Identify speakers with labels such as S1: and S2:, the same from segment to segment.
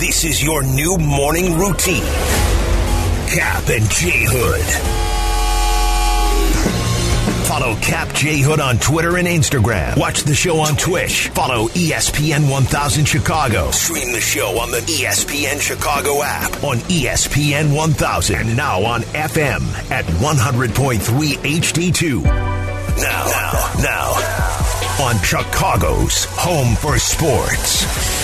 S1: This is your new morning routine. Cap and J Hood. Follow Cap J Hood on Twitter and Instagram. Watch the show on Twitch. Follow ESPN 1000 Chicago. Stream the show on the ESPN Chicago app on ESPN 1000 and now on FM at 100.3 HD2. Now, now, now, on Chicago's home for sports.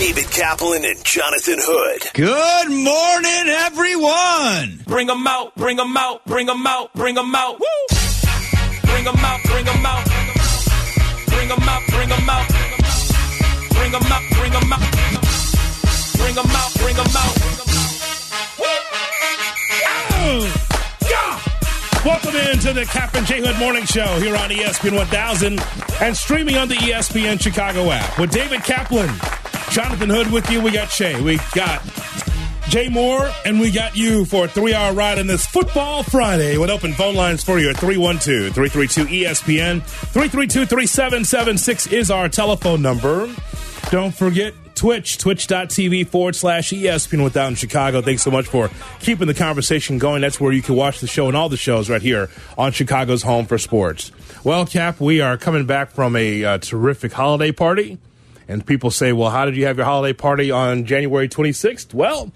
S1: David Kaplan and Jonathan Hood.
S2: Good morning, everyone.
S3: Bring them out, bring them out, bring them out, bring them out. Woo! Bring them out, bring them out. Bring them out, bring them out. Bring them out, bring them out. Bring them out, bring them out.
S4: Welcome into the Cap and J Hood Morning Show here on ESPN 1000 and streaming on the ESPN Chicago app. With David Kaplan, Jonathan Hood with you, we got Shay, we got Jay Moore, and we got you for a three hour ride on this Football Friday with open phone lines for you at 312 332 ESPN. 332 3776 is our telephone number. Don't forget Twitch, twitch.tv forward slash ESPN with Down in Chicago. Thanks so much for keeping the conversation going. That's where you can watch the show and all the shows right here on Chicago's Home for Sports. Well, Cap, we are coming back from a uh, terrific holiday party. And people say, well, how did you have your holiday party on January 26th? Well,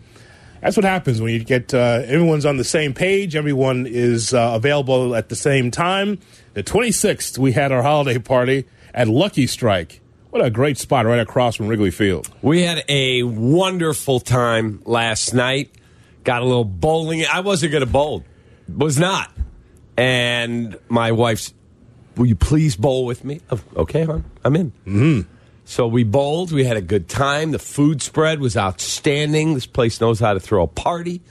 S4: that's what happens when you get uh, everyone's on the same page, everyone is uh, available at the same time. The 26th, we had our holiday party at Lucky Strike. What a great spot right across from Wrigley Field.
S5: We had a wonderful time last night. Got a little bowling. I wasn't going to bowl, was not. And my wife's, will you please bowl with me? Oh, okay, hon, I'm in. Mm-hmm. So we bowled. We had a good time. The food spread was outstanding. This place knows how to throw a party,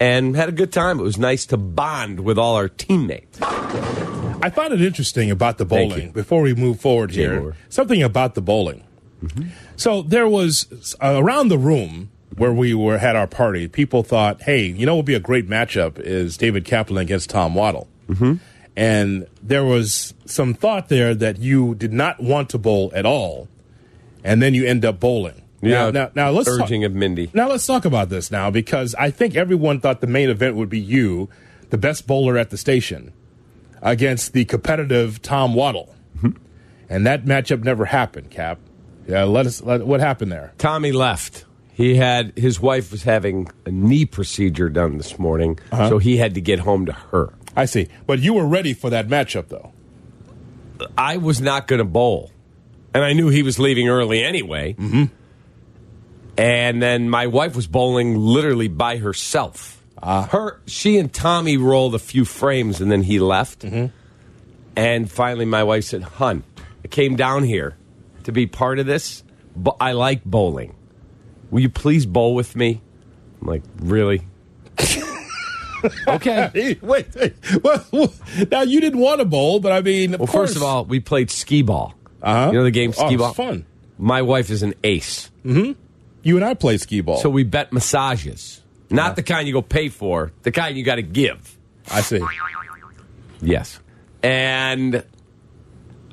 S5: and had a good time. It was nice to bond with all our teammates.
S4: I found it interesting about the bowling before we move forward here. Something about the bowling. So there was uh, around the room where we were had our party. People thought, "Hey, you know, what would be a great matchup is David Kaplan against Tom Waddle." Mm-hmm. And there was some thought there that you did not want to bowl at all, and then you end up bowling. now, now, now let's talk-
S5: urging of Mindy.
S4: now let's talk about this now because I think everyone thought the main event would be you, the best bowler at the station, against the competitive Tom Waddle, and that matchup never happened. Cap, yeah, let us. Let, what happened there?
S5: Tommy left. He had his wife was having a knee procedure done this morning, uh-huh. so he had to get home to her.
S4: I see, but you were ready for that matchup though.
S5: I was not going to bowl, and I knew he was leaving early anyway. Mm-hmm. And then my wife was bowling literally by herself. Her, she and Tommy rolled a few frames, and then he left. And finally, my wife said, "Hun, I came down here to be part of this, but I like bowling. Will you please bowl with me?" I'm like, "Really?" okay.
S4: Wait, wait. Well, now you didn't want to bowl, but I mean, of
S5: Well,
S4: course.
S5: first of all, we played skee ball.
S4: Uh-huh.
S5: You know the game
S4: Oh,
S5: skee
S4: it's
S5: ball?
S4: fun.
S5: My wife is an ace.
S4: you and I play skee ball.
S5: So we bet massages. Not the kind you go pay for, the kind you got to give.
S4: I see.
S5: Yes. And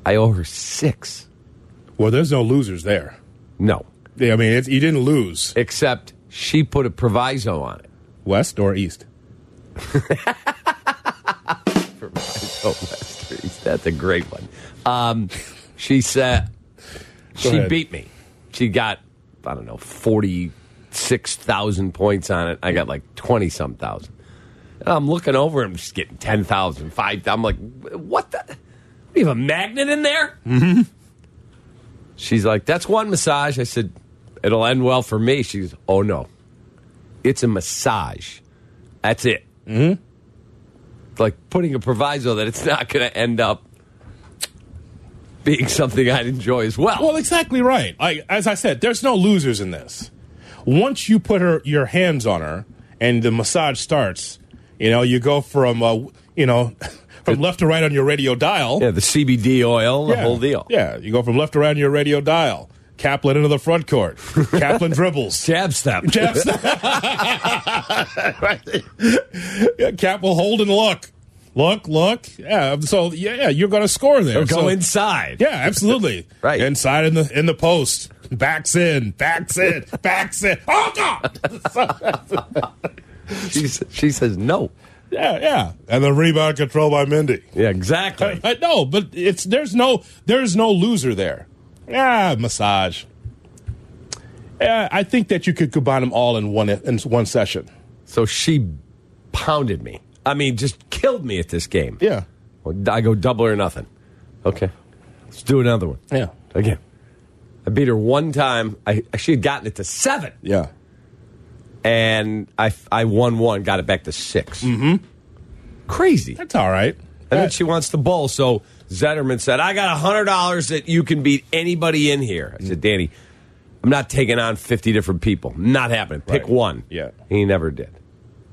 S5: I owe her six.
S4: Well, there's no losers there.
S5: No.
S4: Yeah, I mean, it's, you didn't lose.
S5: Except she put a proviso on it.
S4: West or east?
S5: Proviso, Lester. That's a great one. Um, she said, she
S4: ahead.
S5: beat me. She got, I don't know, 46,000 points on it. I got like 20 some thousand. And I'm looking over and I'm just getting 10,000, 5,000. I'm like, what the? You have a magnet in there? Mm-hmm. She's like, that's one massage. I said, it'll end well for me. She's, oh no, it's a massage. That's it. Mm-hmm. Like putting a proviso that it's not going to end up being something I'd enjoy as well.
S4: Well, exactly right. Like as I said, there's no losers in this. Once you put her your hands on her and the massage starts, you know, you go from uh, you know from left to right on your radio dial.
S5: yeah, the CBD oil, the
S4: Yeah.
S5: whole deal.
S4: Yeah, you go from left to right on your radio dial. Kaplan into the front court. Kaplan dribbles.
S5: Jab step.
S4: Right. Yeah, Cap will hold and look. Look, look. Yeah. So yeah, yeah you're going to score there.
S5: Or go
S4: So-
S5: inside.
S4: Yeah, absolutely.
S5: Right.
S4: inside in the in the post, backs in, backs in, backs in. Oh God!
S5: She, she says no.
S4: yeah, yeah. And the rebound control by Mindy.
S5: Yeah, exactly.
S4: I no, but it's there's no there's no loser there. Yeah, massage. Yeah, I think that you could combine them all in one in one session.
S5: So she pounded me. I mean, just killed me at this game.
S4: Yeah,
S5: I go double or nothing. Okay, let's do another one.
S4: yeah,
S5: Again, I beat her one time. I she had gotten it to seven,
S4: yeah.
S5: and I I won one, got it back to 6 Mm-hmm. Crazy.
S4: That's all right.
S5: And then she wants the bowl. So Zederman said, I got $100 that you can beat anybody in here. I said, Danny, I'm not taking on 50 different people. Not happening. Pick
S4: Right.
S5: one.
S4: Yeah.
S5: He never did.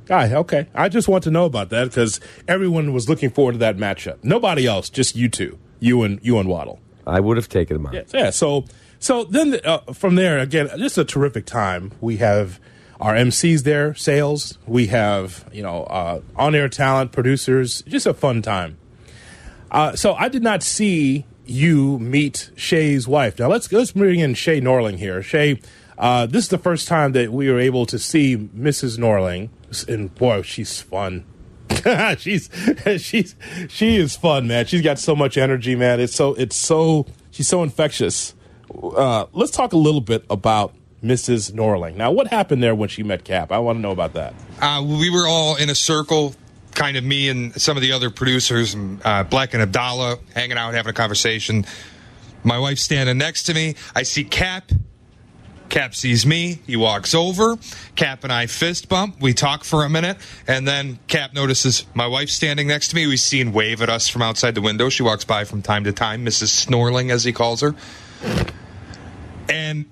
S4: Ah, okay. I just want to know about that because everyone was looking forward to that matchup. Nobody else, just you two, you and you and Waddle.
S5: I would have taken him.
S4: Yeah, yeah. So, so then uh, from there again, just a terrific time. We have our MCs there, sales. We have you know uh, on-air talent, producers. Just a fun time. Uh, so I did not see you meet Shay's wife. Now let's let's bring in Shay Norling here. Shay, uh, this is the first time that we were able to see Mrs. Norling, and boy, she's fun. she's she's she is fun, man. She's got so much energy, man. It's so it's so she's so infectious. Uh, let's talk a little bit about Mrs. Norling. Now, what happened there when she met Cap? I want to know about that.
S6: Uh, we were all in a circle, kind of me and some of the other producers, and, uh, Black and Abdallah, hanging out, having a conversation. My wife standing next to me. I see Cap. Cap sees me. He walks over. Cap and I fist bump. We talk for a minute. And then Cap notices my wife standing next to me. We see and wave at us from outside the window. She walks by from time to time, Mrs. Snorling, as he calls her. And,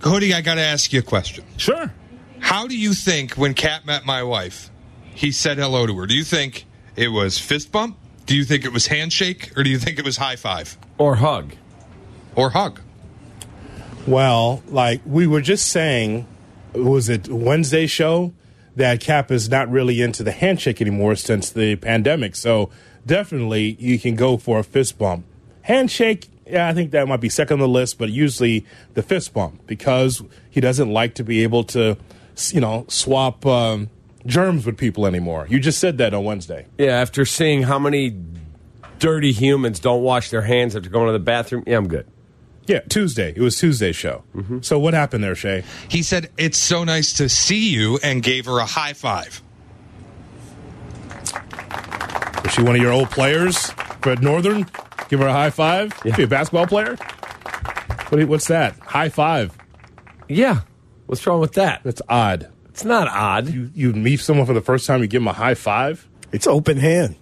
S6: Hoodie, I got to ask you a question.
S4: Sure.
S6: How do you think when Cap met my wife, he said hello to her? Do you think it was fist bump? Do you think it was handshake? Or do you think it was high five?
S5: Or hug.
S6: Or hug?
S4: Well, like we were just saying, was it Wednesday show that Cap is not really into the handshake anymore since the pandemic. So definitely you can go for a fist bump. Handshake, yeah, I think that might be second on the list, but usually the fist bump because he doesn't like to be able to, you know, swap um, germs with people anymore. You just said that on Wednesday.
S5: Yeah, after seeing how many dirty humans don't wash their hands after going to the bathroom, yeah, I'm good.
S4: Yeah, Tuesday. It was Tuesday's show. Mm-hmm. So what happened there, Shay?
S6: He said, It's so nice to see you, and gave her a high five.
S4: Was she one of your old players for Northern? Give her a high five.
S5: Yeah.
S4: She a basketball player? What you- what's that? High five.
S5: Yeah. What's wrong with that?
S4: That's odd.
S5: It's not odd.
S4: You you meet someone for the first time, you give them a high five.
S7: It's open hand.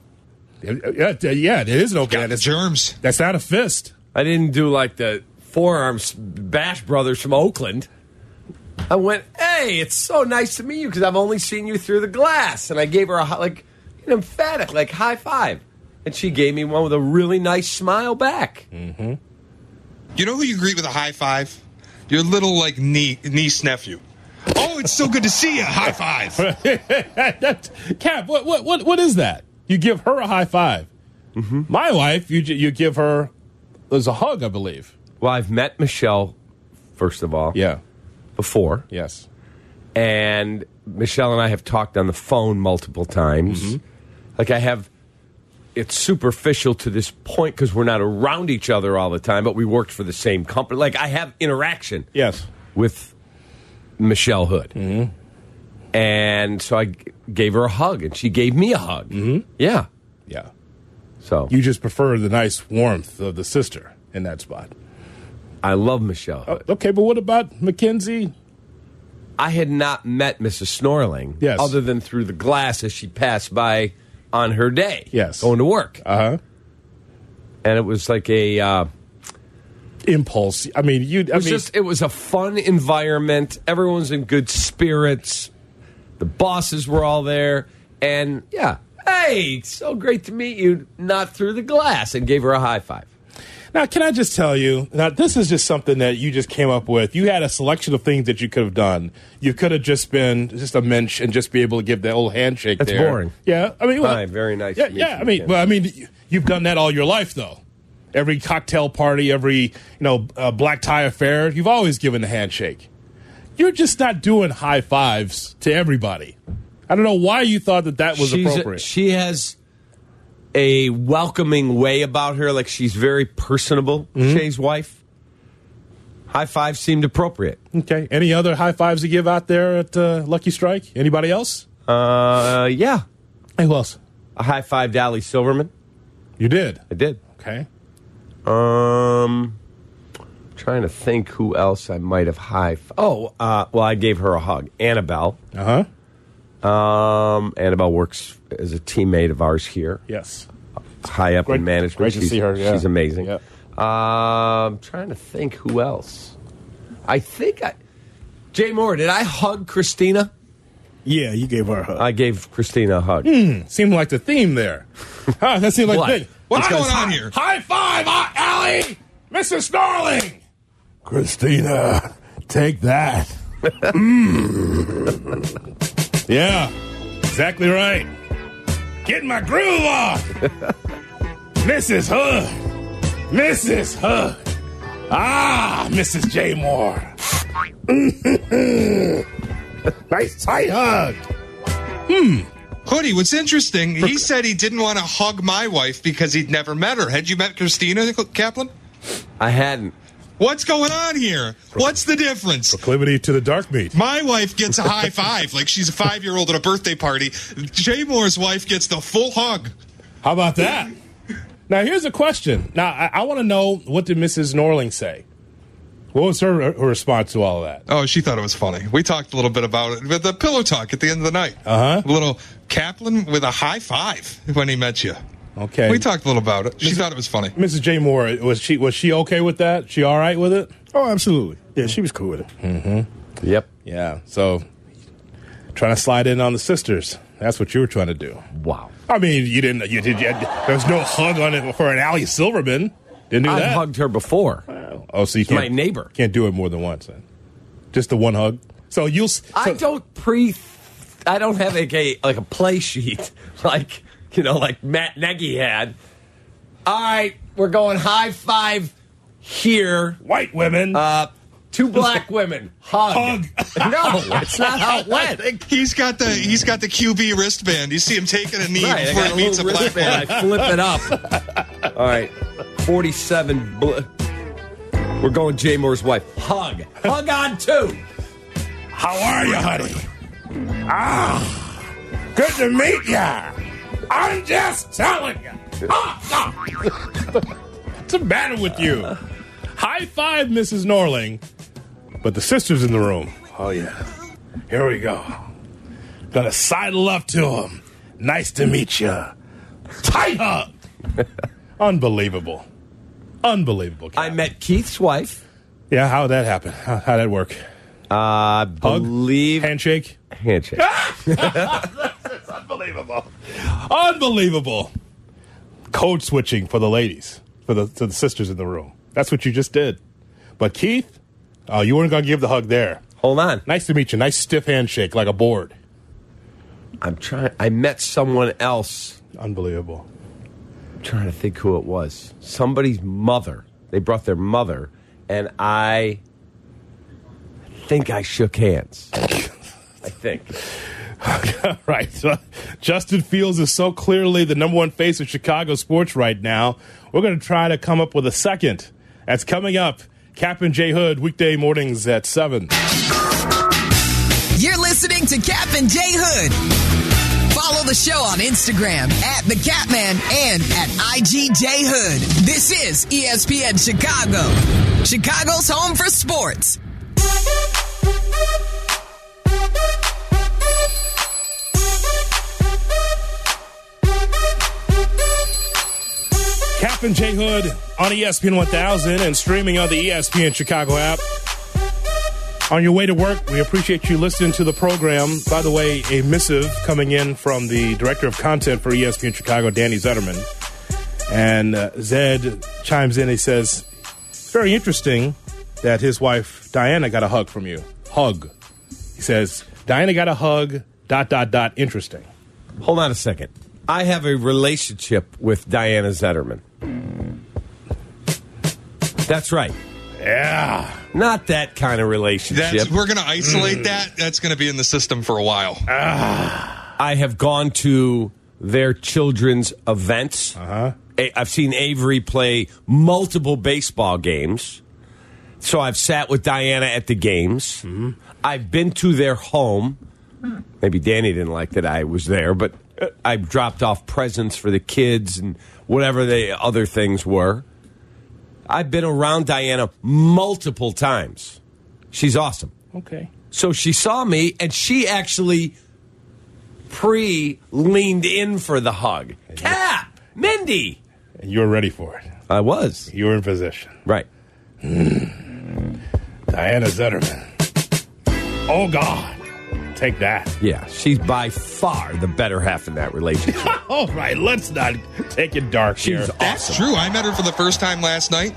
S4: Yeah, yeah, yeah, it is an open
S6: Got
S4: hand. It's
S6: germs.
S4: that's not a fist.
S5: I didn't do like the forearms Bash Brothers from Oakland. I went, hey, it's so nice to meet you because I've only seen you through the glass. And I gave her a hi- like an emphatic, like high five. And she gave me one with a really nice smile back. Mm-hmm.
S6: You know who you greet with a high five? Your little, like, nie- niece nephew. Oh, it's so good to see you. High five.
S4: That's, Cap, what, what what what is that? You give her a high 5 mm-hmm. My wife, you you give her there's a hug, I believe.
S5: Well, I've met Michelle, first of all,
S4: Yeah.
S5: before.
S4: Yes.
S5: and Michelle and I have talked on the phone multiple times. Like I have, it's superficial to this point because we're not around each other all the time, but we worked for the same company. Like I have interaction
S4: Yes.
S5: with Michelle Hood, and so I g- gave her a hug, and she gave me a hug. Mm-hmm. Yeah,
S4: Yeah.
S5: so
S4: You just prefer the nice warmth of the sister in that spot.
S5: I love Michelle. Hood.
S4: Okay, but what about Mackenzie?
S5: I had not met Mrs. Snorling,
S4: Yes.
S5: other than through the glass as she passed by on her day,
S4: Yes.
S5: going to work.
S4: Uh huh.
S5: and it was like a uh,
S4: Impulse. I mean, you.
S5: It was
S4: mean,
S5: just it was a fun environment everyone's in good spirits the bosses were all there and yeah hey so great to meet you not through the glass and gave her a high five
S4: Now, can I just tell you? Now, this is just something that you just came up with. You had a selection of things that you could have done. You could have just been just a mensch and just be able to give that old handshake.
S5: That's
S4: there.
S5: boring.
S4: Yeah, I mean, well,
S5: Hi, very nice
S4: Yeah,
S5: to meet
S4: yeah.
S5: you,
S4: I mean, well, I mean, you- you've done that all your life, though. Every cocktail party, every you know uh, black tie affair, you've always given the handshake. You're just not doing high fives to everybody. I don't know why you thought that that was
S5: She's a-
S4: appropriate.
S5: she has a welcoming way about her, like she's very personable.
S4: Mm-hmm.
S5: Shay's wife. High five seemed appropriate.
S4: okay. Any other high fives to give out there at uh, Lucky Strike? Anybody else?
S5: Uh, yeah,
S4: Hey, who else?
S5: a high five, Ali Silverman.
S4: You did.
S5: I did.
S4: Okay.
S5: Um, trying to think who else I might have high. Oh, uh, well, I gave her a hug. Annabelle.
S4: Uh huh.
S5: Um, Annabelle works as a teammate of ours here,
S4: Yes.
S5: high up
S4: Great-
S5: in management.
S4: great to
S5: She's-
S4: see her, yeah.
S5: She's amazing.
S4: Yeah.
S5: Um, trying to think who else. I think I. Jay Moore, did I hug Christina?
S7: Yeah, you gave her a hug.
S5: I gave Christina a hug.
S4: Seemed like the theme there. Huh, that seemed like
S5: What?
S4: the thing.
S6: What's
S4: Because-
S6: going on here?
S4: High five, uh, Allie! Mr. Snarling!
S7: Christina, take that.
S4: Yeah, exactly right. Getting my groove on. Mrs. Hood. Mrs. Hood. Ah, Mrs. J. Moore. nice tight hug. Hmm.
S6: Hoodie, what's interesting, he said he didn't want to hug my wife because he'd never met her. Had you met Christina Kaplan?
S5: I hadn't.
S6: What's going on here? What's the difference?
S4: Proclivity to the dark meat.
S6: My wife gets a high five like she's a five year old at a birthday party. Jay Moore's wife gets the full hug.
S4: How about that? Now, here's a question. Now, I, I want to know what did Mrs. Norling say? What was her, her response to all of that?
S6: Oh, she thought it was funny. We talked a little bit about it with the pillow talk at the end of the night.
S4: Uh-huh.
S6: A little Kaplan with a high five when he met you.
S4: Okay.
S6: We talked a little about it. She thought it was funny.
S4: Mrs. J. Moore, was she was she okay with that? She all right with it?
S7: Oh, absolutely. Yeah, she was cool with it. Mm-hmm.
S5: Yep.
S4: Yeah. So, trying to slide in on the sisters. That's what you were trying to do.
S5: Wow.
S4: I mean, you didn't. You did. You had, there was no hug on it for an Allie Silverman. Didn't do
S5: I
S4: that.
S5: hugged her before.
S4: Oh, so you
S5: my
S4: can't my
S5: neighbor.
S4: Can't do it more than once. Then. Just the one hug. So you'll. s-
S5: I
S4: so-
S5: don't pre. I don't have like a like a play sheet like you know like Matt Nagy had. All right, we're going high five here.
S4: White women.
S5: Uh, two black women hug.
S4: Hug.
S5: no, that's not how it went.
S6: He's got the he's got the QB wristband. You see him taking a knee
S5: Right,
S6: before he meets a black woman.
S5: I flip it up. All right, forty-seven. Bl- we're going Jay Moore's wife. Hug, hug on two.
S4: How are you, honey? Ah, good to meet ya. I'm just telling you. What's the matter with you? High five, Mrs. Norling. But the sister's in the room. Oh, yeah. Here we go. Gonna sidle up to him. Nice to meet you. Tight hug. Unbelievable. Unbelievable.
S5: I met Keith's wife.
S4: yeah, how'd that happen? How, how'd that work?
S5: Uh, I
S4: Hug?
S5: believe
S4: Handshake?
S5: handshake.
S4: Unbelievable. Unbelievable. Code switching for the ladies, for the, to the sisters in the room. That's what you just did. But Keith, oh, you weren't going to give the hug there.
S5: Hold on.
S4: Nice to meet you. Nice stiff handshake like a board.
S5: I'm trying. I met someone else.
S4: Unbelievable.
S5: I'm trying to think who it was. Somebody's mother. They brought their mother, and I think I shook hands. I think.
S4: right. So Justin Fields is so clearly the number one face of Chicago sports right now. We're going to try to come up with a second. That's coming up. Cap and J Hood, weekday mornings at 7.
S8: You're listening to Cap and J Hood. Follow the show on Instagram at the Catman and at IGJ Hood. This is ESPN Chicago, Chicago's home for sports.
S4: Cap and J Hood on ESPN 1000 and streaming on the ESPN Chicago app. On your way to work, we appreciate you listening to the program. By the way, a missive coming in from the director of content for ESPN Chicago, Danny Zederman. And uh, Zed chimes in. He says, It's "Very interesting that his wife Diana got a hug from you. Hug." He says, "Diana got a hug." Dot dot dot. Interesting.
S5: Hold on a second. I have a relationship with Diana Zederman. That's right.
S4: Yeah.
S5: Not that kind of relationship.
S6: That's, we're going to isolate that. That's going to be in the system for a while.
S5: I have gone to their children's events. Uh-huh. I've seen Avery play multiple baseball games. So I've sat with Diana at the games. I've been to their home. Maybe Danny didn't like that I was there, but uh, I dropped off presents for the kids and whatever the other things were. I've been around Diana multiple times. She's awesome.
S4: Okay.
S5: So she saw me and she actually pre leaned in for the hug. Cap, Mindy.
S4: And you were ready for it.
S5: I was.
S4: You were in position.
S5: Right. Hmm.
S4: Diana Zederman. Oh God. Take that.
S5: Yeah, she's by far the better half in that relationship.
S4: All right, let's not take it dark
S5: She's
S4: here.
S6: That's true. I met her for the first time last night.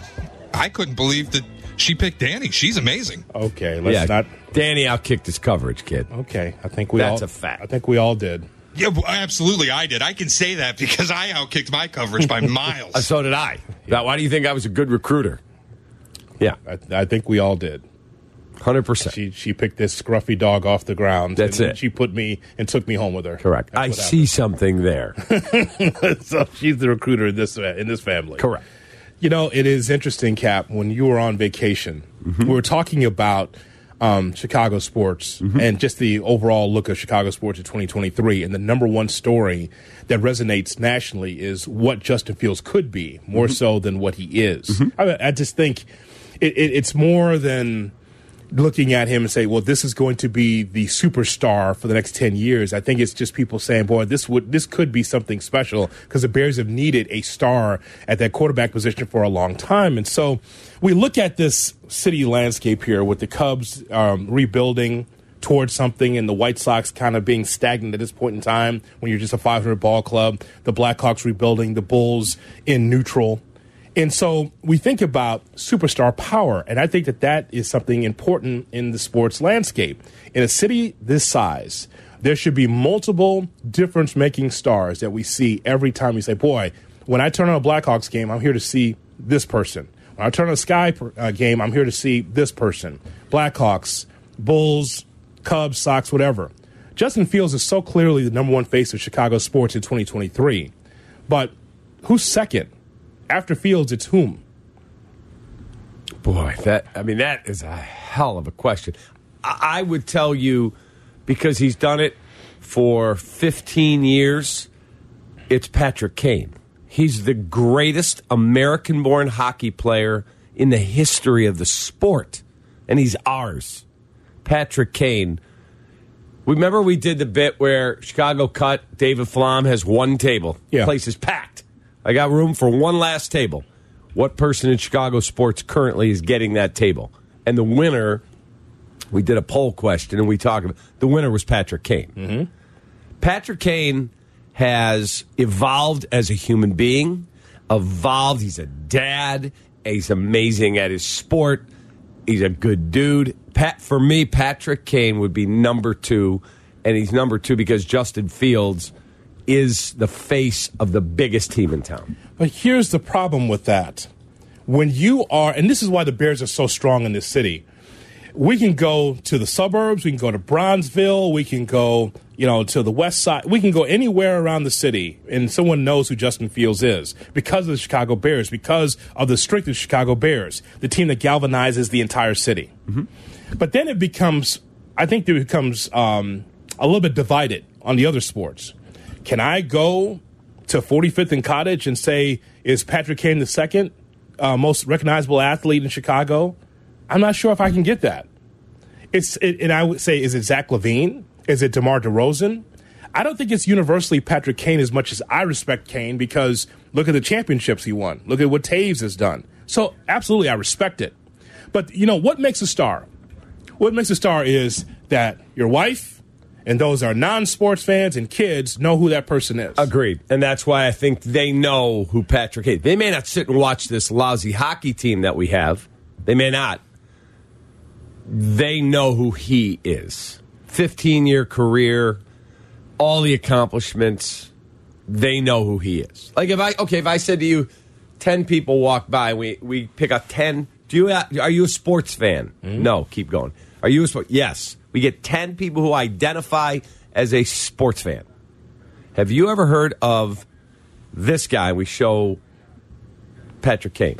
S6: I couldn't believe that she picked Danny. She's amazing.
S4: Okay, let's
S5: yeah,
S4: not.
S5: Danny outkicked his coverage, kid.
S4: Okay, I think we
S5: That's
S4: all.
S5: a fact.
S4: I think we all did.
S6: Yeah, absolutely. I did. I can say that because I outkicked my coverage by miles.
S5: so did I. Now, why do you think I was a good recruiter? Yeah,
S4: I, I think we all did.
S5: Hundred percent.
S4: She she picked this scruffy dog off the ground.
S5: That's
S4: and
S5: it.
S4: She put me and took me home with her.
S5: Correct.
S4: That's
S5: I see something there.
S4: so she's the recruiter in this in this family.
S5: Correct.
S4: You know, it is interesting, Cap. When you were on vacation,
S5: Mm-hmm.
S4: we were talking about um, Chicago sports
S5: Mm-hmm.
S4: and just the overall look of Chicago sports in 2023. And the number one story that resonates nationally is what Justin Fields could be, more
S5: Mm-hmm.
S4: so than what he is. I, I just think it, it, it's more than looking at him and say, well, this is going to be the superstar for the next 10 years. I think it's just people saying, boy, this would, this could be something special because the Bears have needed a star at that quarterback position for a long time. And so we look at this city landscape here with the Cubs um, rebuilding towards something and the White Sox kind of being stagnant at this point in time when you're just a 500 ball club, the Blackhawks rebuilding, the Bulls in neutral. And so we think about superstar power, and I think that that is something important in the sports landscape. In a city this size, there should be multiple difference making stars that we see every time we say, Boy, when I turn on a Blackhawks game, I'm here to see this person. When I turn on a Sky per- uh, game, I'm here to see this person. Blackhawks, Bulls, Cubs, Sox, whatever. Justin Fields is so clearly the number one face of Chicago sports in 2023. But who's second? After Fields, it's whom?
S5: Boy, that I mean, that is a hell of a question. I, I would tell you because he's done it for 15 years. It's Patrick Kane. He's the greatest American-born hockey player in the history of the sport, and he's ours. Patrick Kane. Remember we did the bit where Chicago cut David Flom has one table.
S4: Yeah.
S5: Place is packed. I got room for one last table. What person in Chicago sports currently is getting that table? And the winner, we did a poll question and we talked about the winner was Patrick Kane. Mm-hmm. Patrick Kane has evolved as a human being, evolved. He's a dad. He's amazing at his sport. He's a good dude. Pat, for me, Patrick Kane would be number two, and he's number two because Justin Fields is the face of the biggest team in town.
S4: But here's the problem with that. When you are, and this is why the Bears are so strong in this city, we can go to the suburbs, we can go to Bronzeville, we can go, you know, to the west side, we can go anywhere around the city, and someone knows who Justin Fields is because of the Chicago Bears, because of the strength of the Chicago Bears, the team that galvanizes the entire city. But then it becomes, I think it becomes um, a little bit divided on the other sports. Can I go to 45th and Cottage and say, is Patrick Kane the second uh, most recognizable athlete in Chicago? I'm not sure if I can get that. It's it, and I would say, is it Zach LaVine? Is it DeMar DeRozan? I don't think it's universally Patrick Kane as much as I respect Kane because look at the championships he won. Look at what Toews has done. So absolutely, I respect it. But you know what makes a star? What makes a star is that your wife and those are non-sports fans and kids know who that person is.
S5: Agreed. And that's why I think they know who Patrick Kane. They may not sit and watch this lousy hockey team that we have. They may not. They know who he is. 15 year career, all the accomplishments. They know who he is. Like if I okay, if I said to you, 10 people walk by, we we pick up 10. Do you are you a sports fan? Hmm? No, keep going. Are you a sport? Yes. We get 10 people who identify as a sports fan. Have you ever heard of this guy? We show Patrick Kane.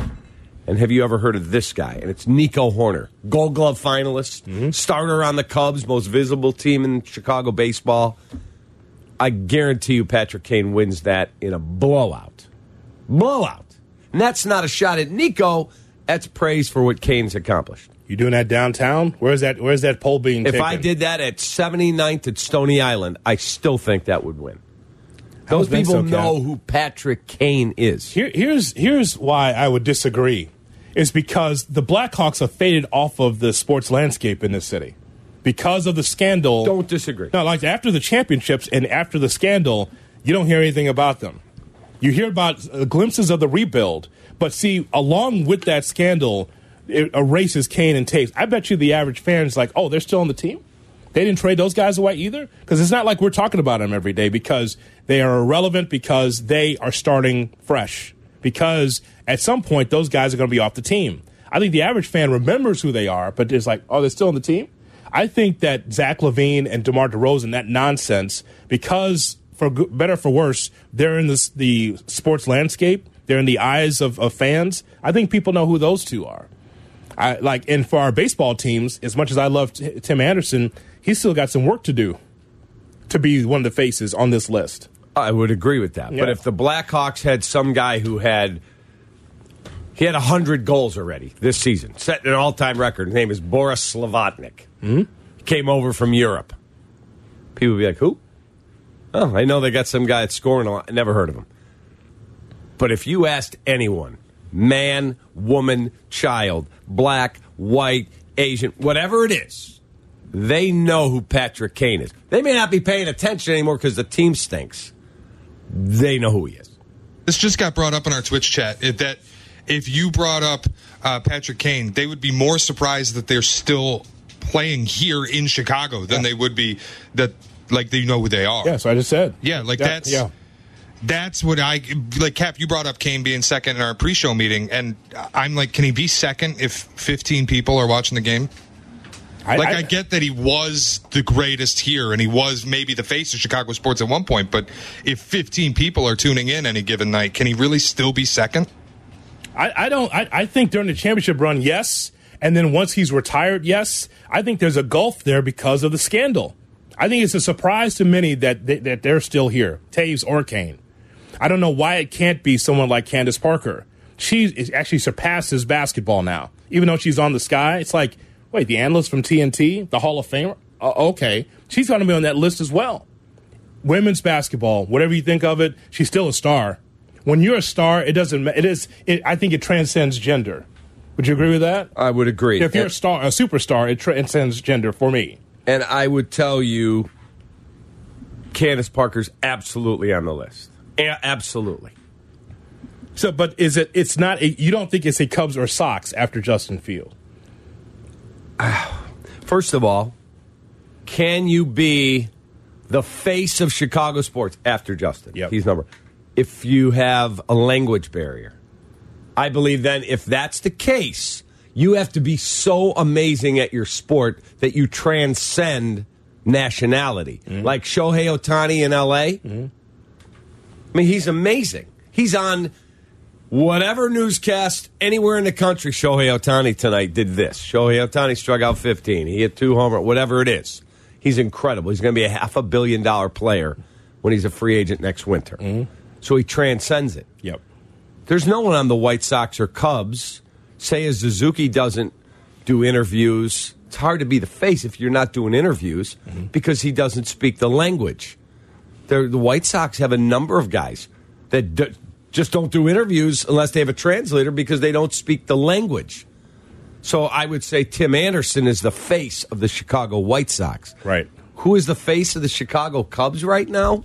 S5: And have you ever heard of this guy? And it's Nico Hoerner, Gold Glove finalist, mm-hmm. starter on the Cubs, most visible team in Chicago baseball. I guarantee you Patrick Kane wins that in a blowout. Blowout. And that's not a shot at Nico. That's praise for what Kane's accomplished.
S4: You doing that downtown? Where's that? Where's that poll being?
S5: If
S4: taken?
S5: I did that at 79th at Stony Island, I still think that would win. Those people
S4: so,
S5: know who Patrick Kane is.
S4: Here, here's here's why I would disagree. Is because the Blackhawks have faded off of the sports landscape in this city because of the scandal.
S5: Don't disagree.
S4: No, like after the championships and after the scandal, you don't hear anything about them. You hear about uh, glimpses of the rebuild, but see, along with that scandal, it erases Kane and Toews. I bet you the average fan is like, "Oh, they're still on the team." They didn't trade those guys away either because it's not like we're talking about them every day because they are irrelevant because they are starting fresh. Because at some point those guys are going to be off the team. I think the average fan remembers who they are, but is like, oh, they're still on the team. I think that Zach LaVine and DeMar DeRozan, that nonsense, because for better or for worse, they're in this, the sports landscape. They're in the eyes of, of fans. I think people know who those two are. I like, and for our baseball teams, as much as I love T- Tim Anderson, he's still got some work to do to be one of the faces on this list.
S5: I would agree with that. But if the Blackhawks had some guy who had he had hundred goals already this season, setting an all-time record. His name is Boris Slavatnik. Mm-hmm. Came over from Europe. People would be like, "Who?" Oh, I know they got some guy that's scoring a lot. I never heard of him. But if you asked anyone, man, woman, child, black, white, Asian, whatever it is, they know who Patrick Kane is. They may not be paying attention anymore because the team stinks. They know who he is.
S6: This just got brought up in our Twitch chat that if you brought up uh, Patrick Kane, they would be more surprised that they're still playing here in Chicago than they would be that like they know who they are.
S4: Yeah, so I just said.
S6: Yeah, like
S4: Yeah,
S6: that's
S4: yeah.
S6: That's what I like. Cap, you brought up Kane being second in our pre-show meeting, and I'm like, can he be second if 15 people are watching the game?
S4: I,
S6: Like I, get that he was the greatest here, and he was maybe the face of Chicago sports at one point. But if 15 people are tuning in any given night, can he really still be second?
S4: I, I don't. I, I think during the championship run, yes, and then once he's retired, yes. I think there's a gulf there because of the scandal. I think it's a surprise to many that they, that they're still here, Toews or Kane. I don't know why it can't be someone like Candace Parker. She actually surpasses basketball now, even though she's on the sky. It's like, wait, the analyst from TNT, the Hall of Famer. Uh, okay, she's going to be on that list as well. Women's basketball, whatever you think of it, she's still a star. When you're a star, it doesn't. It is. It, I think it transcends gender. Would you agree with that?
S5: I would agree.
S4: If you're a star, a superstar, it transcends gender for me.
S5: and I would tell you, Candace Parker's absolutely on the list. A- absolutely.
S4: So, but is it? It's not. A, you don't think it's a Cubs or Sox after Justin Field?
S5: First of all, can you be the face of Chicago sports after Justin?
S4: Yep.
S5: He's number. If you have a language barrier, I believe then if that's the case, you have to be so amazing at your sport that you transcend nationality. Mm-hmm. Like Shohei Ohtani in LA. Mm-hmm. I mean, he's amazing. He's on whatever newscast anywhere in the country. Shohei Ohtani tonight did this. Shohei Ohtani struck out 15. He hit two homer, whatever it is. He's incredible. He's going to be a half a billion dollar player when he's a free agent next winter. Mm-hmm. So he transcends it.
S4: Yep.
S5: There's no one on the White Sox or Cubs. Seiya Suzuki doesn't do interviews. It's hard to be the face if you're not doing interviews mm-hmm. because he doesn't speak the language. The White Sox have a number of guys that d- just don't do interviews unless they have a translator because they don't speak the language. So I would say Tim Anderson is the face of the Chicago White Sox.
S4: Right.
S5: who is the face of the Chicago Cubs right now?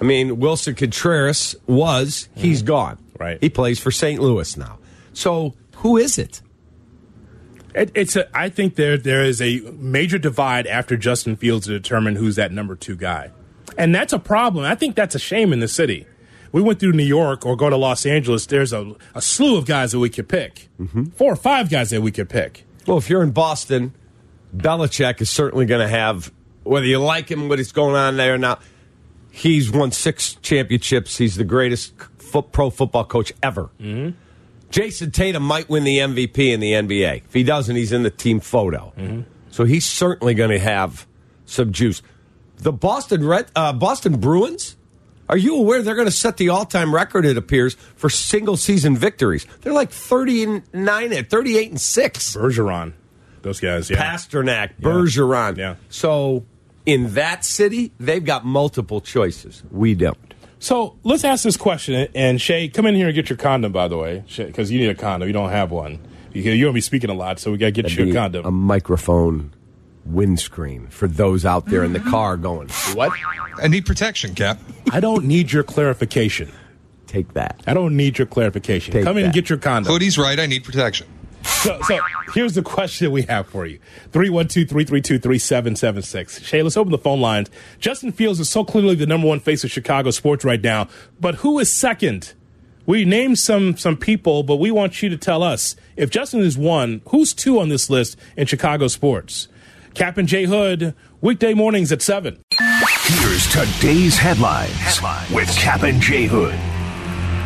S5: I mean, Willson Contreras was. He's mm-hmm. gone.
S4: Right.
S5: He plays for St. Louis now. So who is it?
S4: It, it's a, I think there there is a major divide after Justin Fields to determine who's that number two guy, and that's a problem. I think that's a shame in the city. We went through New York or go to Los Angeles. There's a, a slew of guys that we could pick, four or five guys that we could pick.
S5: Well, if you're in Boston, Belichick is certainly going to have, whether you like him, what is going on there or not, he's won six championships. He's the greatest fo- pro football coach ever. Mm-hmm. Jayson Tatum might win the MVP in the NBA. If he doesn't, he's in the team photo. So he's certainly going to have some juice. The Boston Red, uh, Boston Bruins. Are you aware they're going to set the all-time record? It appears for single-season victories. They're like thirty-nine and thirty-eight and six.
S4: Bergeron, those guys. Yeah,
S5: Pastrnak, Bergeron.
S4: Yeah.
S5: So in that city, they've got multiple choices. We don't.
S4: So let's ask this question. And Shay, come in here and get your condom, by the way, because you need a condom. You don't have one. You- You're going to be speaking a lot, so we got to get you a condom.
S5: A microphone windscreen for those out there in the mm-hmm. car going,
S4: what?
S6: I need protection, Cap.
S4: I don't need your clarification.
S5: take that.
S4: I don't need your clarification.
S5: Take
S4: come in and get your condom.
S6: Hoodie's right. I need protection.
S4: So, so here's the question we have for you 312 332 3776. Shay, let's open the phone lines. Justin Fields is so clearly the number one face of Chicago sports right now, but who is second? We named some some people, but we want you to tell us if Justin is one, who's two on this list in Chicago sports? Cap and Jay Hood, weekday mornings at 7.
S1: Here's today's headlines, with Cap and J Hood.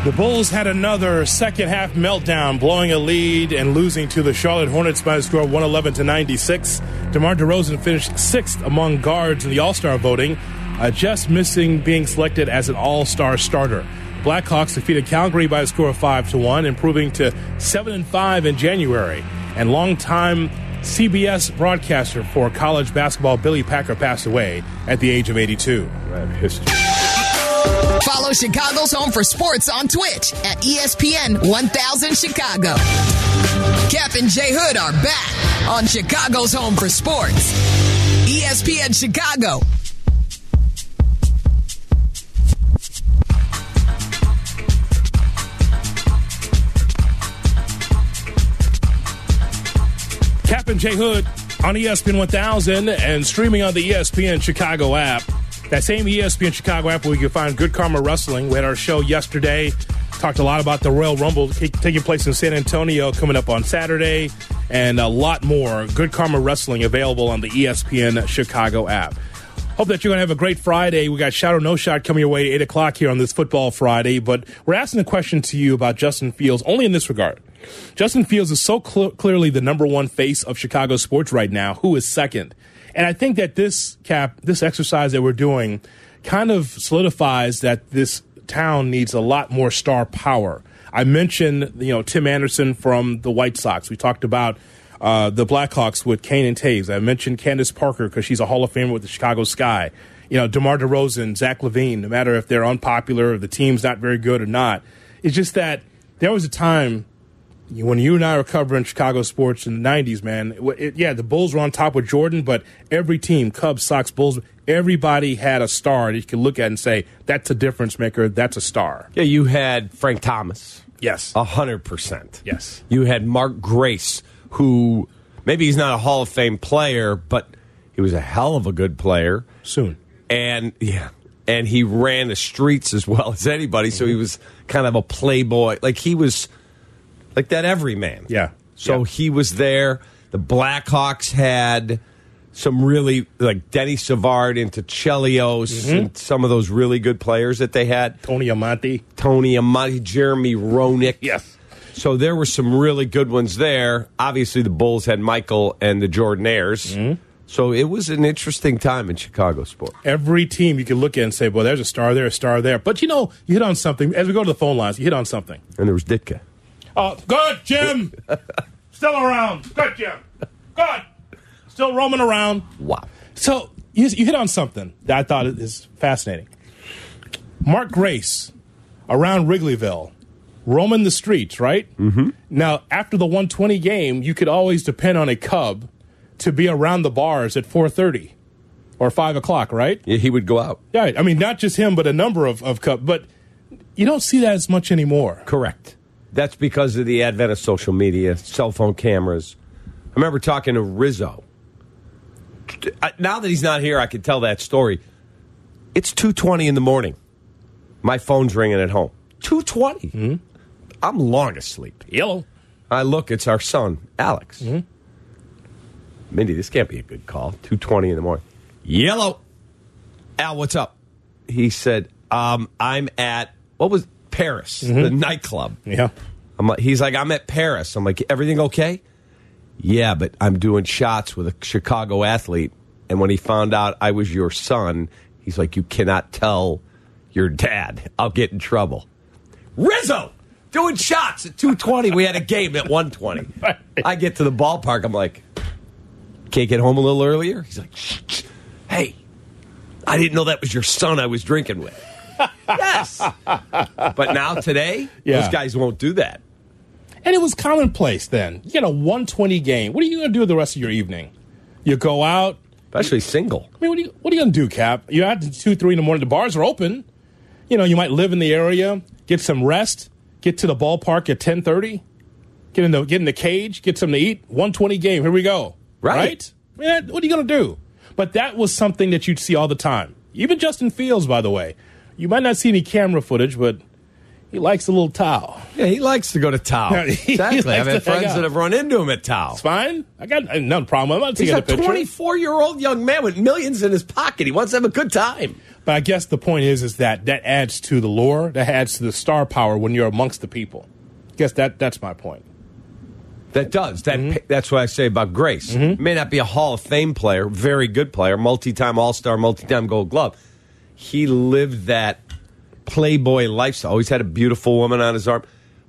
S4: The Bulls had another second half meltdown, blowing a lead and losing to the Charlotte Hornets by a score of 111 to 96. DeMar DeRozan finished sixth among guards in the All Star voting, uh, just missing being selected as an All Star starter. Blackhawks defeated Calgary by a score of 5 to 1, improving to 7 and 5 in January. And longtime CBS broadcaster for college basketball Billy Packer passed away at the age of 82. History.
S8: Follow Chicago's Home for Sports on Twitch at ESPN 1000 Chicago. Cap and Jay Hood are back on Chicago's Home for Sports. ESPN Chicago.
S4: Cap and J Hood on ESPN 1000 and streaming on the ESPN Chicago app. That same ESPN Chicago app where you can find Good Karma Wrestling. We had our show yesterday. Talked a lot about the Royal Rumble taking place in San Antonio coming up on Saturday and a lot more. Good Karma Wrestling available on the ESPN Chicago app. Hope that you're going to have a great Friday. We got Shadow No Shot coming your way at 8 o'clock here on this Football Friday. But we're asking a question to you about Justin Fields only in this regard. Justin Fields is so cl- clearly the number one face of Chicago sports right now. Who is second? And I think that this cap, this exercise that we're doing, kind of solidifies that this town needs a lot more star power. I mentioned, you know, Tim Anderson from the White Sox. We talked about uh, the Blackhawks with Kane and Toews. I mentioned Candace Parker because she's a Hall of Famer with the Chicago Sky. You know, DeMar DeRozan, Zach LaVine, no matter if they're unpopular, or the team's not very good or not. It's just that there was a time when you and I were covering Chicago sports in the 90s, man, it, it- yeah, the Bulls were on top with Jordan, but every team, Cubs, Sox, Bulls, everybody had a star that you could look at and say, that's a difference maker, that's a star.
S5: Yeah, you had Frank Thomas.
S4: Yes.
S5: A hundred percent.
S4: Yes.
S5: You had Mark Grace, who maybe he's not a Hall of Fame player, but he was a hell of a good player.
S4: Soon.
S5: And yeah. And he ran the streets as well as anybody, so he mm-hmm. was kind of a playboy. Like he was like that everyman.
S4: Yeah.
S5: So
S4: Yeah.
S5: he was there. The Blackhawks had some really like Denny Savard into Chelios
S4: Mm-hmm.
S5: and some of those really good players that they had.
S4: Tony Amonte.
S5: Tony Amonte, Jeremy Roenick.
S4: Yes.
S5: So there were some really good ones there. Obviously, the Bulls had Michael and the Jordanaires.
S4: Mm-hmm.
S5: So it was an interesting time in Chicago sports.
S4: Every team you could look at and say, well, there's a star there, a star there. But you know, you hit on something. As we go to the phone lines, you hit on something.
S5: And there was Ditka.
S4: Oh, good, Jim. Still around. Good, Jim. Good. Still roaming around.
S5: Wow.
S4: So you, you hit on something that I thought is fascinating. Mark Grace around Wrigleyville, roaming the streets, right? Mm-hmm. Now, after the 120 game, you could always depend on a Cub to be around the bars at 4:30. or five o'clock, right?
S5: Yeah, he would go out.
S4: Yeah, I mean, not just him, but a number of, of Cub. But you don't see that as much anymore.
S5: Correct. That's because of the advent of social media, cell phone cameras. I remember talking to Rizzo. Now that he's not here, I can tell that story. It's two twenty in the morning. My phone's ringing at home. Two I'm long asleep.
S4: Yellow.
S5: I look. It's our son, Alex. Mindy, this can't be a good call. Two twenty in the morning. Yellow. Al, what's up? He said, um, "I'm at what was Paris, mm-hmm. the nightclub."
S4: Yeah.
S5: I'm like, he's like, I'm at Paris. I'm like, everything okay? Yeah, but I'm doing shots with a Chicago athlete. And when he found out I was your son, he's like, you cannot tell your dad. I'll get in trouble. Rizzo doing shots at 220. We had a game at 120. I get to the ballpark. I'm like, can't get home a little earlier? He's like, shh, shh. hey, I didn't know that was your son I was drinking with. Yes. But now today,
S4: Yeah.
S5: those guys won't do that.
S4: And it was commonplace then. You get a 120 game. What are you going to do the rest of your evening? You go out.
S5: Especially single.
S4: I mean, what are you, what are you going to do, Cap? You're out to 2, 3 in the morning. The bars are open. You know, you might live in the area, get some rest, get to the ballpark at 1030, get in the, get in the cage, get something to eat. 120 game. Here we go.
S5: Right.
S4: Man, what are you going to do? But that was something that you'd see all the time. Even Justin Fields, by the way. You might not see any camera footage, but he likes a little towel.
S5: Yeah, he likes to go to Tao. Exactly. I've had friends that have run into him at Tao.
S4: It's fine. I got uh, no problem. I'm not
S5: He's
S4: taking a
S5: a
S4: picture.
S5: 24 year old young man with millions in his pocket. He wants to have a good time.
S4: But I guess the point is, is that that adds to the lore. That adds to the star power when you're amongst the people. I guess that that's my point.
S5: That does. That
S4: Mm-hmm.
S5: That's what I say about Grace. May not be a Hall of Fame player, very good player, multi time All Star, multi time Gold Glove. He lived that Playboy lifestyle. Always had a beautiful woman on his arm.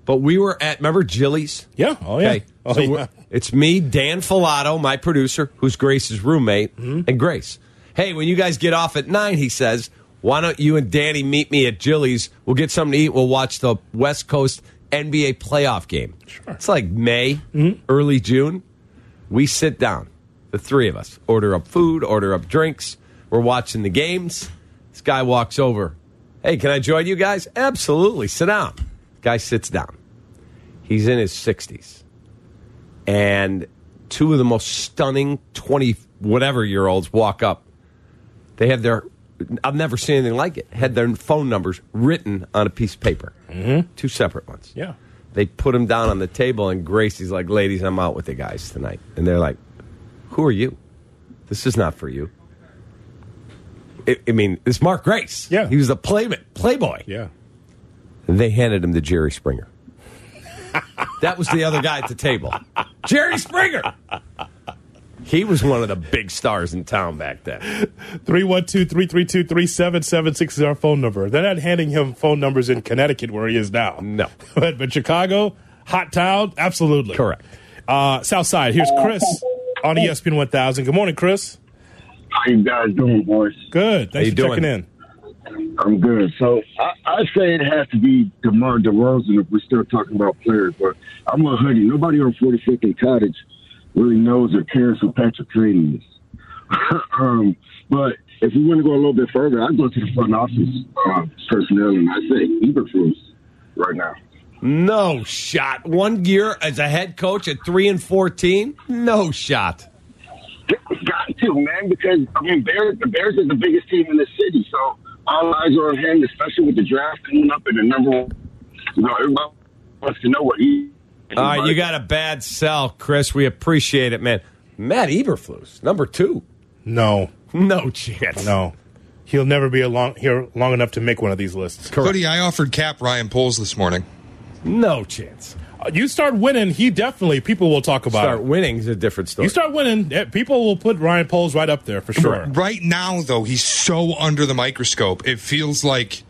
S5: But we were at, remember Jilly's?
S4: Yeah. Oh yeah.
S5: Okay.
S4: Oh,
S5: so
S4: yeah.
S5: it's me, Dan Filato, my producer, who's Grace's roommate,
S4: Mm-hmm.
S5: and Grace. Hey, when you guys get off at nine, he says, why don't you and Danny meet me at Jilly's? We'll get something to eat. We'll watch the West Coast NBA playoff game. Sure. It's like May,
S4: Mm-hmm.
S5: early June. We sit down, the three of us, order up food, order up drinks. We're watching the games. This guy walks over. Hey, can I join you guys? Absolutely. Sit down. Guy sits down. He's in his 60s. And two of the most stunning 20 whatever year olds walk up. They have their, I've never seen anything like it, had their phone numbers written on a piece of paper. Mm-hmm. Two separate ones.
S4: Yeah.
S5: They put them down on the table, and Gracie's like, ladies, I'm out with the guys tonight. And they're like, who are you? This is not for you. I I mean, it's Mark Grace.
S4: Yeah.
S5: He was the playboy. playboy.
S4: Yeah.
S5: They handed him to Jerry Springer. that was the other guy at the table. Jerry Springer. He was one of the big stars in town back then.
S4: 312-332-3776 is our phone number. They're not handing him phone numbers in Connecticut where he is now.
S5: No.
S4: but, but Chicago, hot town, absolutely.
S5: Correct.
S4: Uh, South Side, here's Chris on ESPN 1000. Good morning, Chris.
S9: How you guys doing, boys?
S4: Good. Thanks
S5: you
S4: for
S5: doing?
S4: checking in.
S9: I'm good. So I, I say it has to be DeMar DeRozan if we're still talking about players, but I'm a hoodie. Nobody on 45th and Cottage really knows or cares who Patrick Kane is. um, but if we want to go a little bit further, I go to the front office uh, personnel and I say Eberflus right now.
S5: No shot. One year as a head coach at 3 and 14? No shot.
S9: Got to, man, because I mean, Bears, the Bears is the biggest team in the city, so all eyes are on him, especially with the draft coming up and the number one. You know, everybody wants to know what he.
S5: All right, you got a bad sell, Chris. We appreciate it, man. Matt Eberflus, number two.
S4: No,
S5: No chance.
S4: no. He'll never be a long, here long enough to make one of these lists.
S6: Hoodie, I offered Cap Ryan Poles this morning.
S5: No chance.
S4: You start winning, he definitely, people will talk about
S5: Start
S4: it.
S5: winning is a different story.
S4: You start winning, eh, people will put Ryan Poles right up there for sure.
S6: Right now, though, he's so under the microscope. It feels like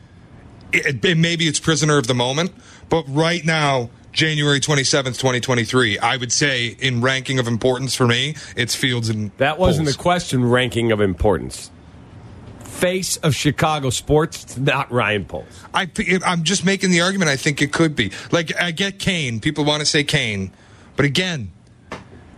S6: it, it, maybe it's prisoner of the moment, but right now, January 27th, 2023, I would say in ranking of importance for me, it's Fields and
S5: That wasn't
S6: Poles.
S5: the question ranking of importance. Face of Chicago sports, it's not Ryan Poles.
S6: I, I'm just making the argument. I think it could be. Like, I get Kane. People want to say Kane. But again,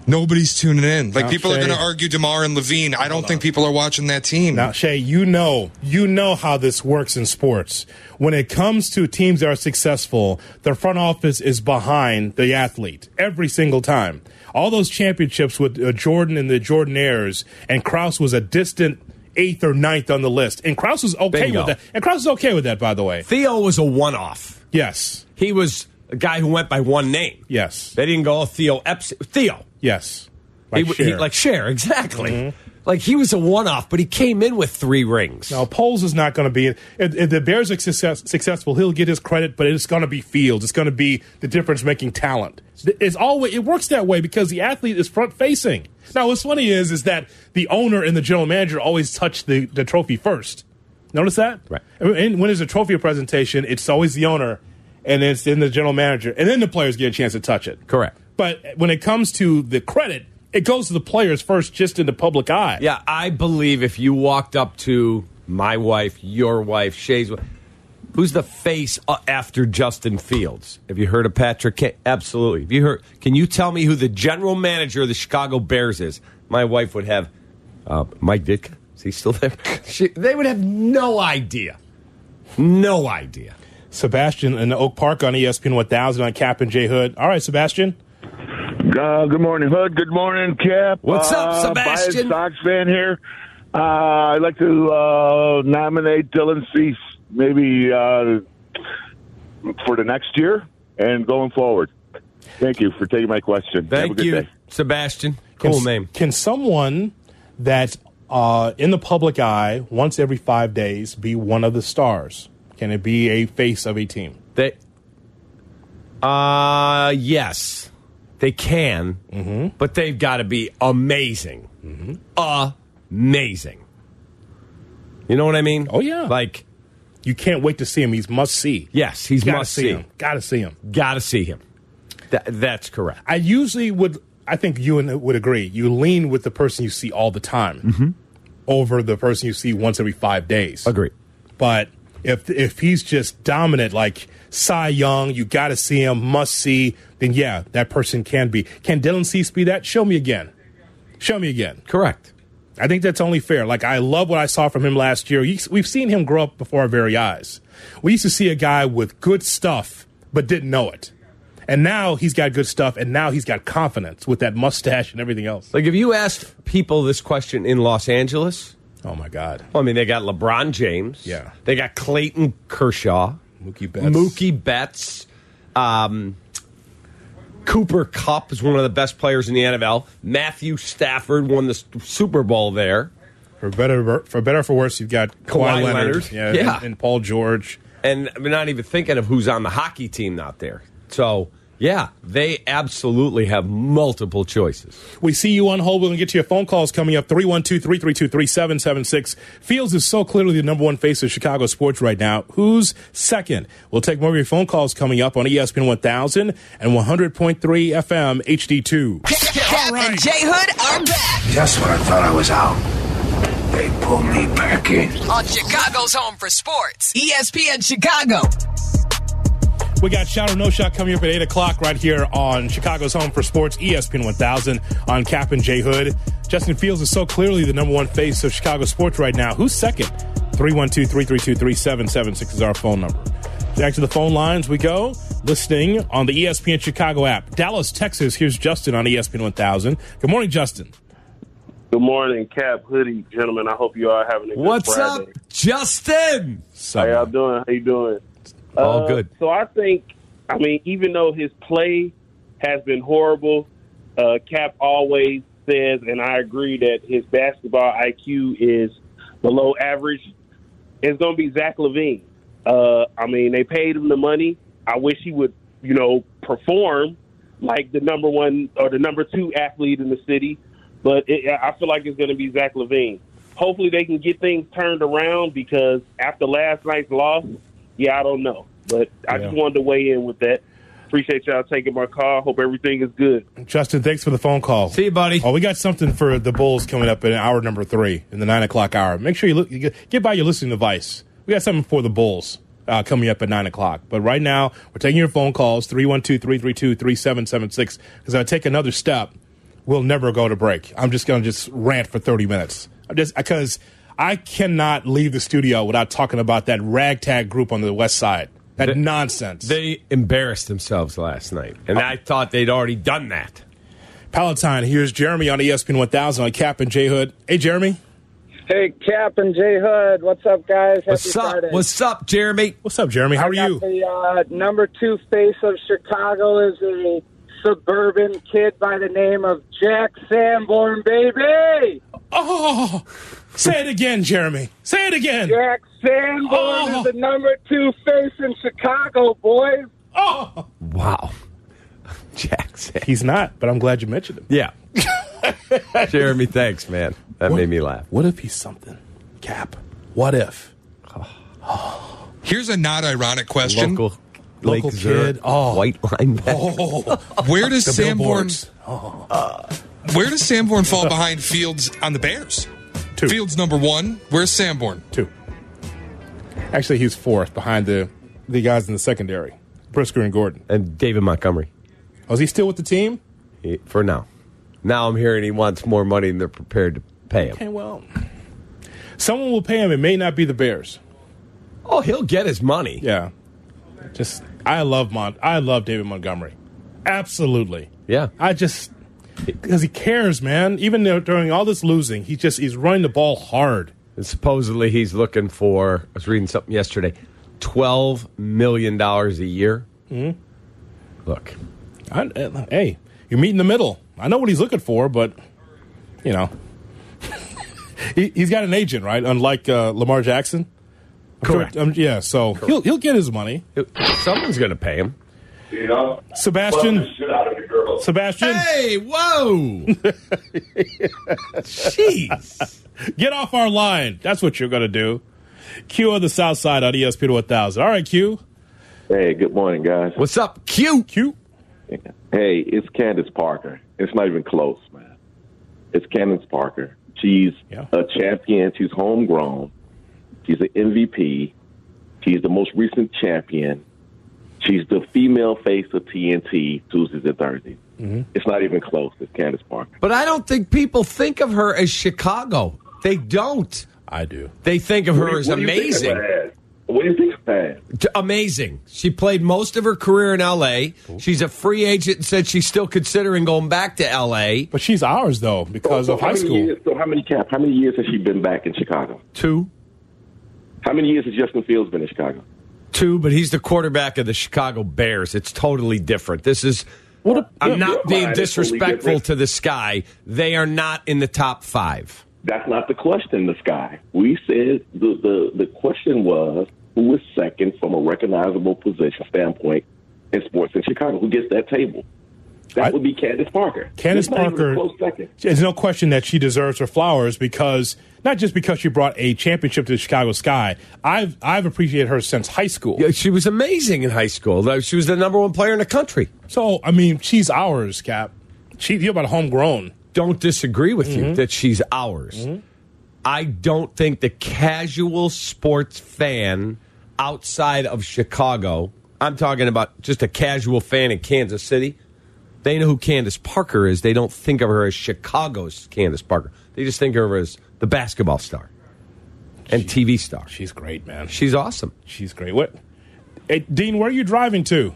S6: Nobody's tuning in. Like
S4: Now,
S6: people are going to argue Demar and LaVine. I don't think people are watching that team.
S4: Now, Shay, you know, you know how this works in sports. When it comes to teams that are successful, the front office is behind the athlete every single time. All those championships with uh, Jordan and the Jordanaires, and Krause was a distant eighth or ninth on the list, and Krause was okay
S5: Bingo.
S4: with that. And Krause was okay with that, by the way.
S5: Theo was a one off.
S4: Yes,
S5: He was a guy who went by one name.
S4: yes,
S5: They didn't go, Theo Epstein. Theo.
S4: yes. Like
S5: he-
S4: Cher.
S5: like Cher, exactly. Mm-hmm. Like he was a one off, but he came in with three rings.
S4: Now, Poles is not going to be. If, if the Bears are success, successful, he'll get his credit, but it's going to be Fields. It's going to be the difference making talent. It's always it works that way because the athlete is front facing. Now, what's funny is is that the owner and the general manager always touch the, the trophy first. Notice that,
S5: Right.
S4: And when there's a trophy presentation, it's always the owner, and it's then the general manager, and then the players get a chance to touch it.
S5: Correct.
S4: But when it comes to the credit, it goes to the players first, just in the public eye.
S5: Yeah, I believe if you walked up to my wife, your wife, Shay's wife, who's the face uh, after Justin Fields? Have you heard of Patrick? K- Absolutely. Have you heard? Can you tell me who the general manager of the Chicago Bears is? My wife would have uh, Mike Ditka. Is he still there? She, they would have no idea. No idea.
S4: Sebastian in Oak Park on ESPN 1000 on Cap and J Hood. All right, Sebastian.
S10: Uh, good morning, Hood. Good morning, Cap.
S5: What's up,
S10: uh,
S5: Sebastian?
S10: Biased Sox fan here. Uh, I'd like to uh, nominate Dylan Cease maybe uh, for the next year and going forward. Thank you for taking my question. Have a
S5: Thank
S10: good
S5: you,
S10: day.
S5: Sebastian. Cool
S4: can,
S5: name.
S4: Can someone that uh, in the public eye once every five days be one of the stars? Can it be a face of a team?
S5: They, uh, yes, they can,
S4: Mm-hmm.
S5: but they've got to be amazing, amazing. You know what I mean?
S4: Oh, yeah.
S5: Like
S4: You can't wait to see him. He's must see.
S5: yes, he's
S4: Gotta
S5: must
S4: see him. Got to see him.
S5: Got to see him. That, that's correct.
S4: I usually would. I think you and would agree. You lean with the person you see all the time mm-hmm. over the person you see once every five days.
S5: Agree.
S4: But if if he's just dominant, like Cy Young, you got to see him, must see. Then yeah, that person can be. Can Dylan Cease be that? Show me again. Show me again.
S5: Correct.
S4: I think that's only fair. Like I love what I saw from him last year. We've seen him grow up before our very eyes. We used to see a guy with good stuff but didn't know it. And now he's got good stuff and now he's got confidence with that mustache and everything else.
S5: Like if you asked people this question in Los Angeles,
S4: Oh my god.
S5: well, I mean, they got LeBron James.
S4: Yeah.
S5: They got Clayton Kershaw.
S4: Mookie Betts.
S5: Mookie Betts. Um, Cooper Kupp is one of the best players in the NFL. Matthew Stafford won the Super Bowl there.
S4: For better for better or for worse, you've got Kawhi,
S5: Kawhi
S4: Leonard,
S5: Leonard.
S4: Yeah,
S5: Yeah.
S4: And, and Paul George.
S5: And we're not even thinking of who's on the hockey team out there. So, yeah, they absolutely have multiple choices.
S4: We see you on hold. We're going to get to your phone calls coming up 312 332 3776. Fields is so clearly the number one face of Chicago sports right now. Who's second? We'll take more of your phone calls coming up on ESPN 1000 and 100.3 FM HD2.
S8: Cap and J Hood are back
S1: Just when I thought I was out, they pulled me back in.
S8: on Chicago's Home for Sports, ESPN Chicago.
S4: We got Shot or No Shot coming up at 8 o'clock right here on Chicago's Home for Sports, ESPN 1000 on Cap and J Hood. Justin Fields is so clearly the number one face of Chicago sports right now. Who's second? 312 332 3776 is our phone number. Back to the phone lines we go. Listening on the ESPN Chicago app. Dallas, Texas. Here's Justin on ESPN 1000. Good morning, Justin.
S3: Good morning, Cap, Hoodie, gentlemen. I hope you are having a good
S5: What's
S3: Friday.
S5: up, Justin?
S3: How y'all doing? How you doing?
S5: All
S3: Uh,
S5: good.
S3: So I think, I mean, even though his play has been horrible, uh, Cap always says, and I agree that his basketball IQ is below average. It's going to be Zach LaVine. Uh, I mean, they paid him the money. I wish he would, you know, perform like the number one or the number two athlete in the city. But it, I feel like it's going to be Zach LaVine. Hopefully, they can get things turned around because after last night's loss, yeah, I don't know. But I just wanted to weigh in with that. Appreciate y'all taking my call. Hope everything is good.
S4: Justin, thanks for the phone call.
S5: See you, buddy.
S4: Oh, we got something for the Bulls coming up in hour number three in the nine o'clock hour. Make sure you look, you get, get by your listening device. We got something for the Bulls uh, coming up at nine o'clock. But right now, we're taking your phone calls 312 332 3776 because I take another step we'll never go to break. I'm just going to just rant for 30 minutes. I'm just because I cannot leave the studio without talking about that ragtag group on the west side. That
S5: The-
S4: nonsense.
S5: They embarrassed themselves last night, and I thought they'd already done that.
S4: Palatine, here's Jeremy on ESPN 1000 on Cap and J Hood. Hey, Jeremy.
S11: Hey, Cap and J Hood. What's up, guys? Happy
S5: What's up?
S11: Friday.
S5: What's up, Jeremy?
S4: What's up, Jeremy? How
S11: I
S4: are
S11: got
S4: you?
S11: The uh, number two face of Chicago is a suburban kid by the name of Jack Sanborn, baby.
S4: Oh, say it again, Jeremy. Say it again.
S11: Jack Sanborn
S4: Oh.
S11: is the number two face in Chicago, boys.
S4: Oh,
S5: Wow. Jack Jackson.
S4: he's not, but I'm glad you mentioned him.
S5: Yeah. Jeremy, thanks, man. That made me laugh.
S4: What if he's something? Cap. What if?
S6: Here's a not ironic question.
S5: Local,
S4: Local
S5: Lake Zurich,
S4: kid. Oh.
S5: white linebacker.
S4: Oh,
S6: Where does
S4: the
S6: Sanborn
S4: billboards.
S6: Where does Sanborn fall behind Fields on the Bears?
S4: Two.
S6: Fields number one. Where's Sanborn?
S4: Two. Actually, he's fourth behind the the guys in the secondary, Brisker and Gordon.
S5: and David Montgomery
S4: Oh, is he still with the team?
S5: he- for now. Now I'm hearing he wants more money than they're prepared to pay him.
S4: Okay, well, someone will pay him. It may not be the Bears.
S5: Oh, he'll get his money.
S4: Yeah, just I love Mont. I love David Montgomery. Absolutely.
S5: Yeah.
S4: I just because he cares, man. Even though during all this losing, he just he's running the ball hard.
S5: And supposedly he's looking for, I was reading something yesterday, $12 million a year. Mm-hmm. Look,
S4: I, uh, hey, you meet in the middle. I know what he's looking for, but you know, he, he's got an agent, right? Unlike uh, Lamar Jackson. I'm sure-
S5: Correct.
S4: um, yeah, so he'll he'll get his money.
S5: someone's going to pay him.
S12: You know?
S4: Sebastian.
S12: Love the shit out of your girl.
S4: Sebastian,
S5: Hey, whoa! Jeez.
S4: get off our line. That's what you're going to do. Q on the South Side on ESPN 1000. All right, Q.
S12: Hey, good morning, guys.
S5: What's up, Q?
S4: Q.
S12: Hey, it's Candace Parker. It's not even close, man. It's Candace Parker. She's
S4: Yeah.
S12: a champion. She's homegrown. She's an MVP. She's the most recent champion. She's the female face of TNT Tuesdays and Thursdays. Mm-hmm. It's not even close. It's Candace Parker.
S5: But I don't think people think of her as Chicago. They don't.
S4: I do.
S5: They think of her as
S12: What you think
S5: amazing.
S12: What do you think of that?
S5: Amazing. She played most of her career in L.A. She's a free agent and said she's still considering going back to L.A.
S4: But she's ours though because
S12: so
S4: of high school.
S12: Years, so how many cap? How many years has she been back in Chicago?
S5: Two.
S12: How many years has Justin Fields been in Chicago?
S5: Two, but he's the quarterback of the Chicago Bears. It's totally different. This is. What I'm not being
S12: is totally
S5: disrespectful to the sky. They are not in the top five.
S12: That's not the question, the sky. We said the, the, the question was who is second from a recognizable position standpoint in sports in Chicago? Who gets that table? That
S4: I-
S12: would be Candace Parker.
S4: Candace
S12: It's not even a
S4: Parker-
S12: close second.
S4: There's no question that she deserves her flowers because not just because she brought a championship to the Chicago Sky. I've I've appreciated her since high school.
S5: Yeah, she was amazing in high school. She was the number one player in the country.
S4: So I mean, she's ours, Cap. She you're about homegrown.
S5: Don't disagree with
S4: Mm-hmm.
S5: you that she's ours. I don't think the casual sports fan outside of Chicago, I'm talking about just a casual fan in Kansas City, they know who Candace Parker is. They don't think of her as Chicago's Candace Parker. They just think of her as the basketball star and TV star.
S4: She's great, man.
S5: She's awesome.
S4: She's great. What? Hey, Dean, where are you driving to?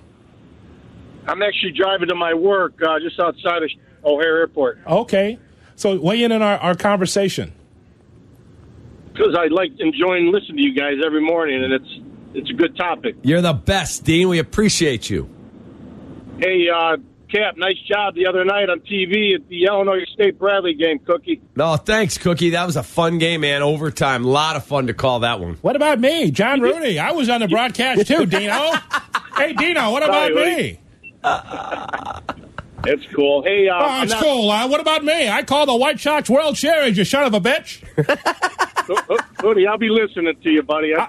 S13: I'm actually driving to my work uh, just outside of O'Hare Airport
S4: Okay. So weigh in on our, our conversation.
S13: because I like enjoying listening to you guys every morning, and it's it's a good topic.
S5: You're the best, Dean. We appreciate you.
S13: Hey, uh, Cap, nice job the other night on TV at the Illinois State Bradley game, Cookie.
S5: No, thanks, Cookie. That was a fun game, man. Overtime. A lot of fun to call that one.
S4: What about me, John Rooney? I was on the broadcast too, Dino. hey, Dino, what about
S13: Sorry,
S4: me?
S13: It's cool. Hey, uh,
S4: Oh, it's
S13: not-
S4: cool. Uh, what about me? I call the White Sox World Series, you son of a bitch.
S13: Cookie, I'll be listening to you, buddy. I,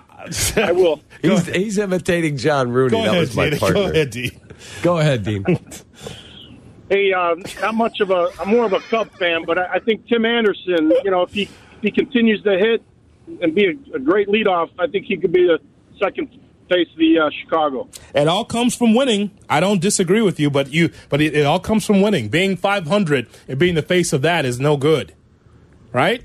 S13: I will.
S5: He's, he's imitating John Rooney.
S4: Go
S5: that
S4: ahead,
S5: was my
S4: Dean.
S5: partner.
S4: Go ahead, Dean.
S5: Go ahead, Dean.
S13: Hey, uh, not much of a. I'm more of a Cub fan, but I, I think Tim Anderson. You know, if he if he continues to hit and be a, a great leadoff, I think he could be the second face of the uh, Chicago.
S4: It all comes from winning. I don't disagree with you, but you, but it, it all comes from winning. Being 500 and being the face of that is no good, right?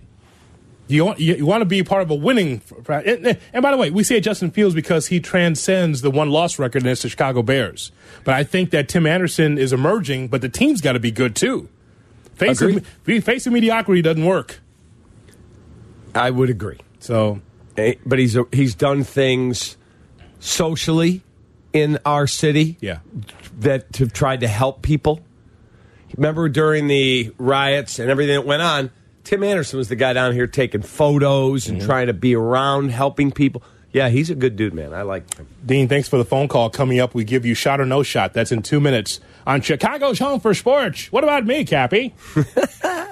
S4: You want you, you want to be part of a winning. And, and by the way, we say Justin Fields because he transcends the one loss record against the Chicago Bears. But I think that Tim Anderson is emerging, but the team's got to be good too. Facing facing mediocrity doesn't work.
S5: I would agree.
S4: So,
S5: but he's he's done things socially in our city.
S4: Yeah.
S5: that have tried to help people. Remember during the riots and everything that went on, Tim Anderson was the guy down here taking photos and mm-hmm. trying to be around helping people. Yeah, he's a good dude, man. I like him.
S4: Dean, thanks for the phone call. Coming up, we give you shot or no shot. That's in two minutes on Chicago's Home for Sports. What about me, Cappy?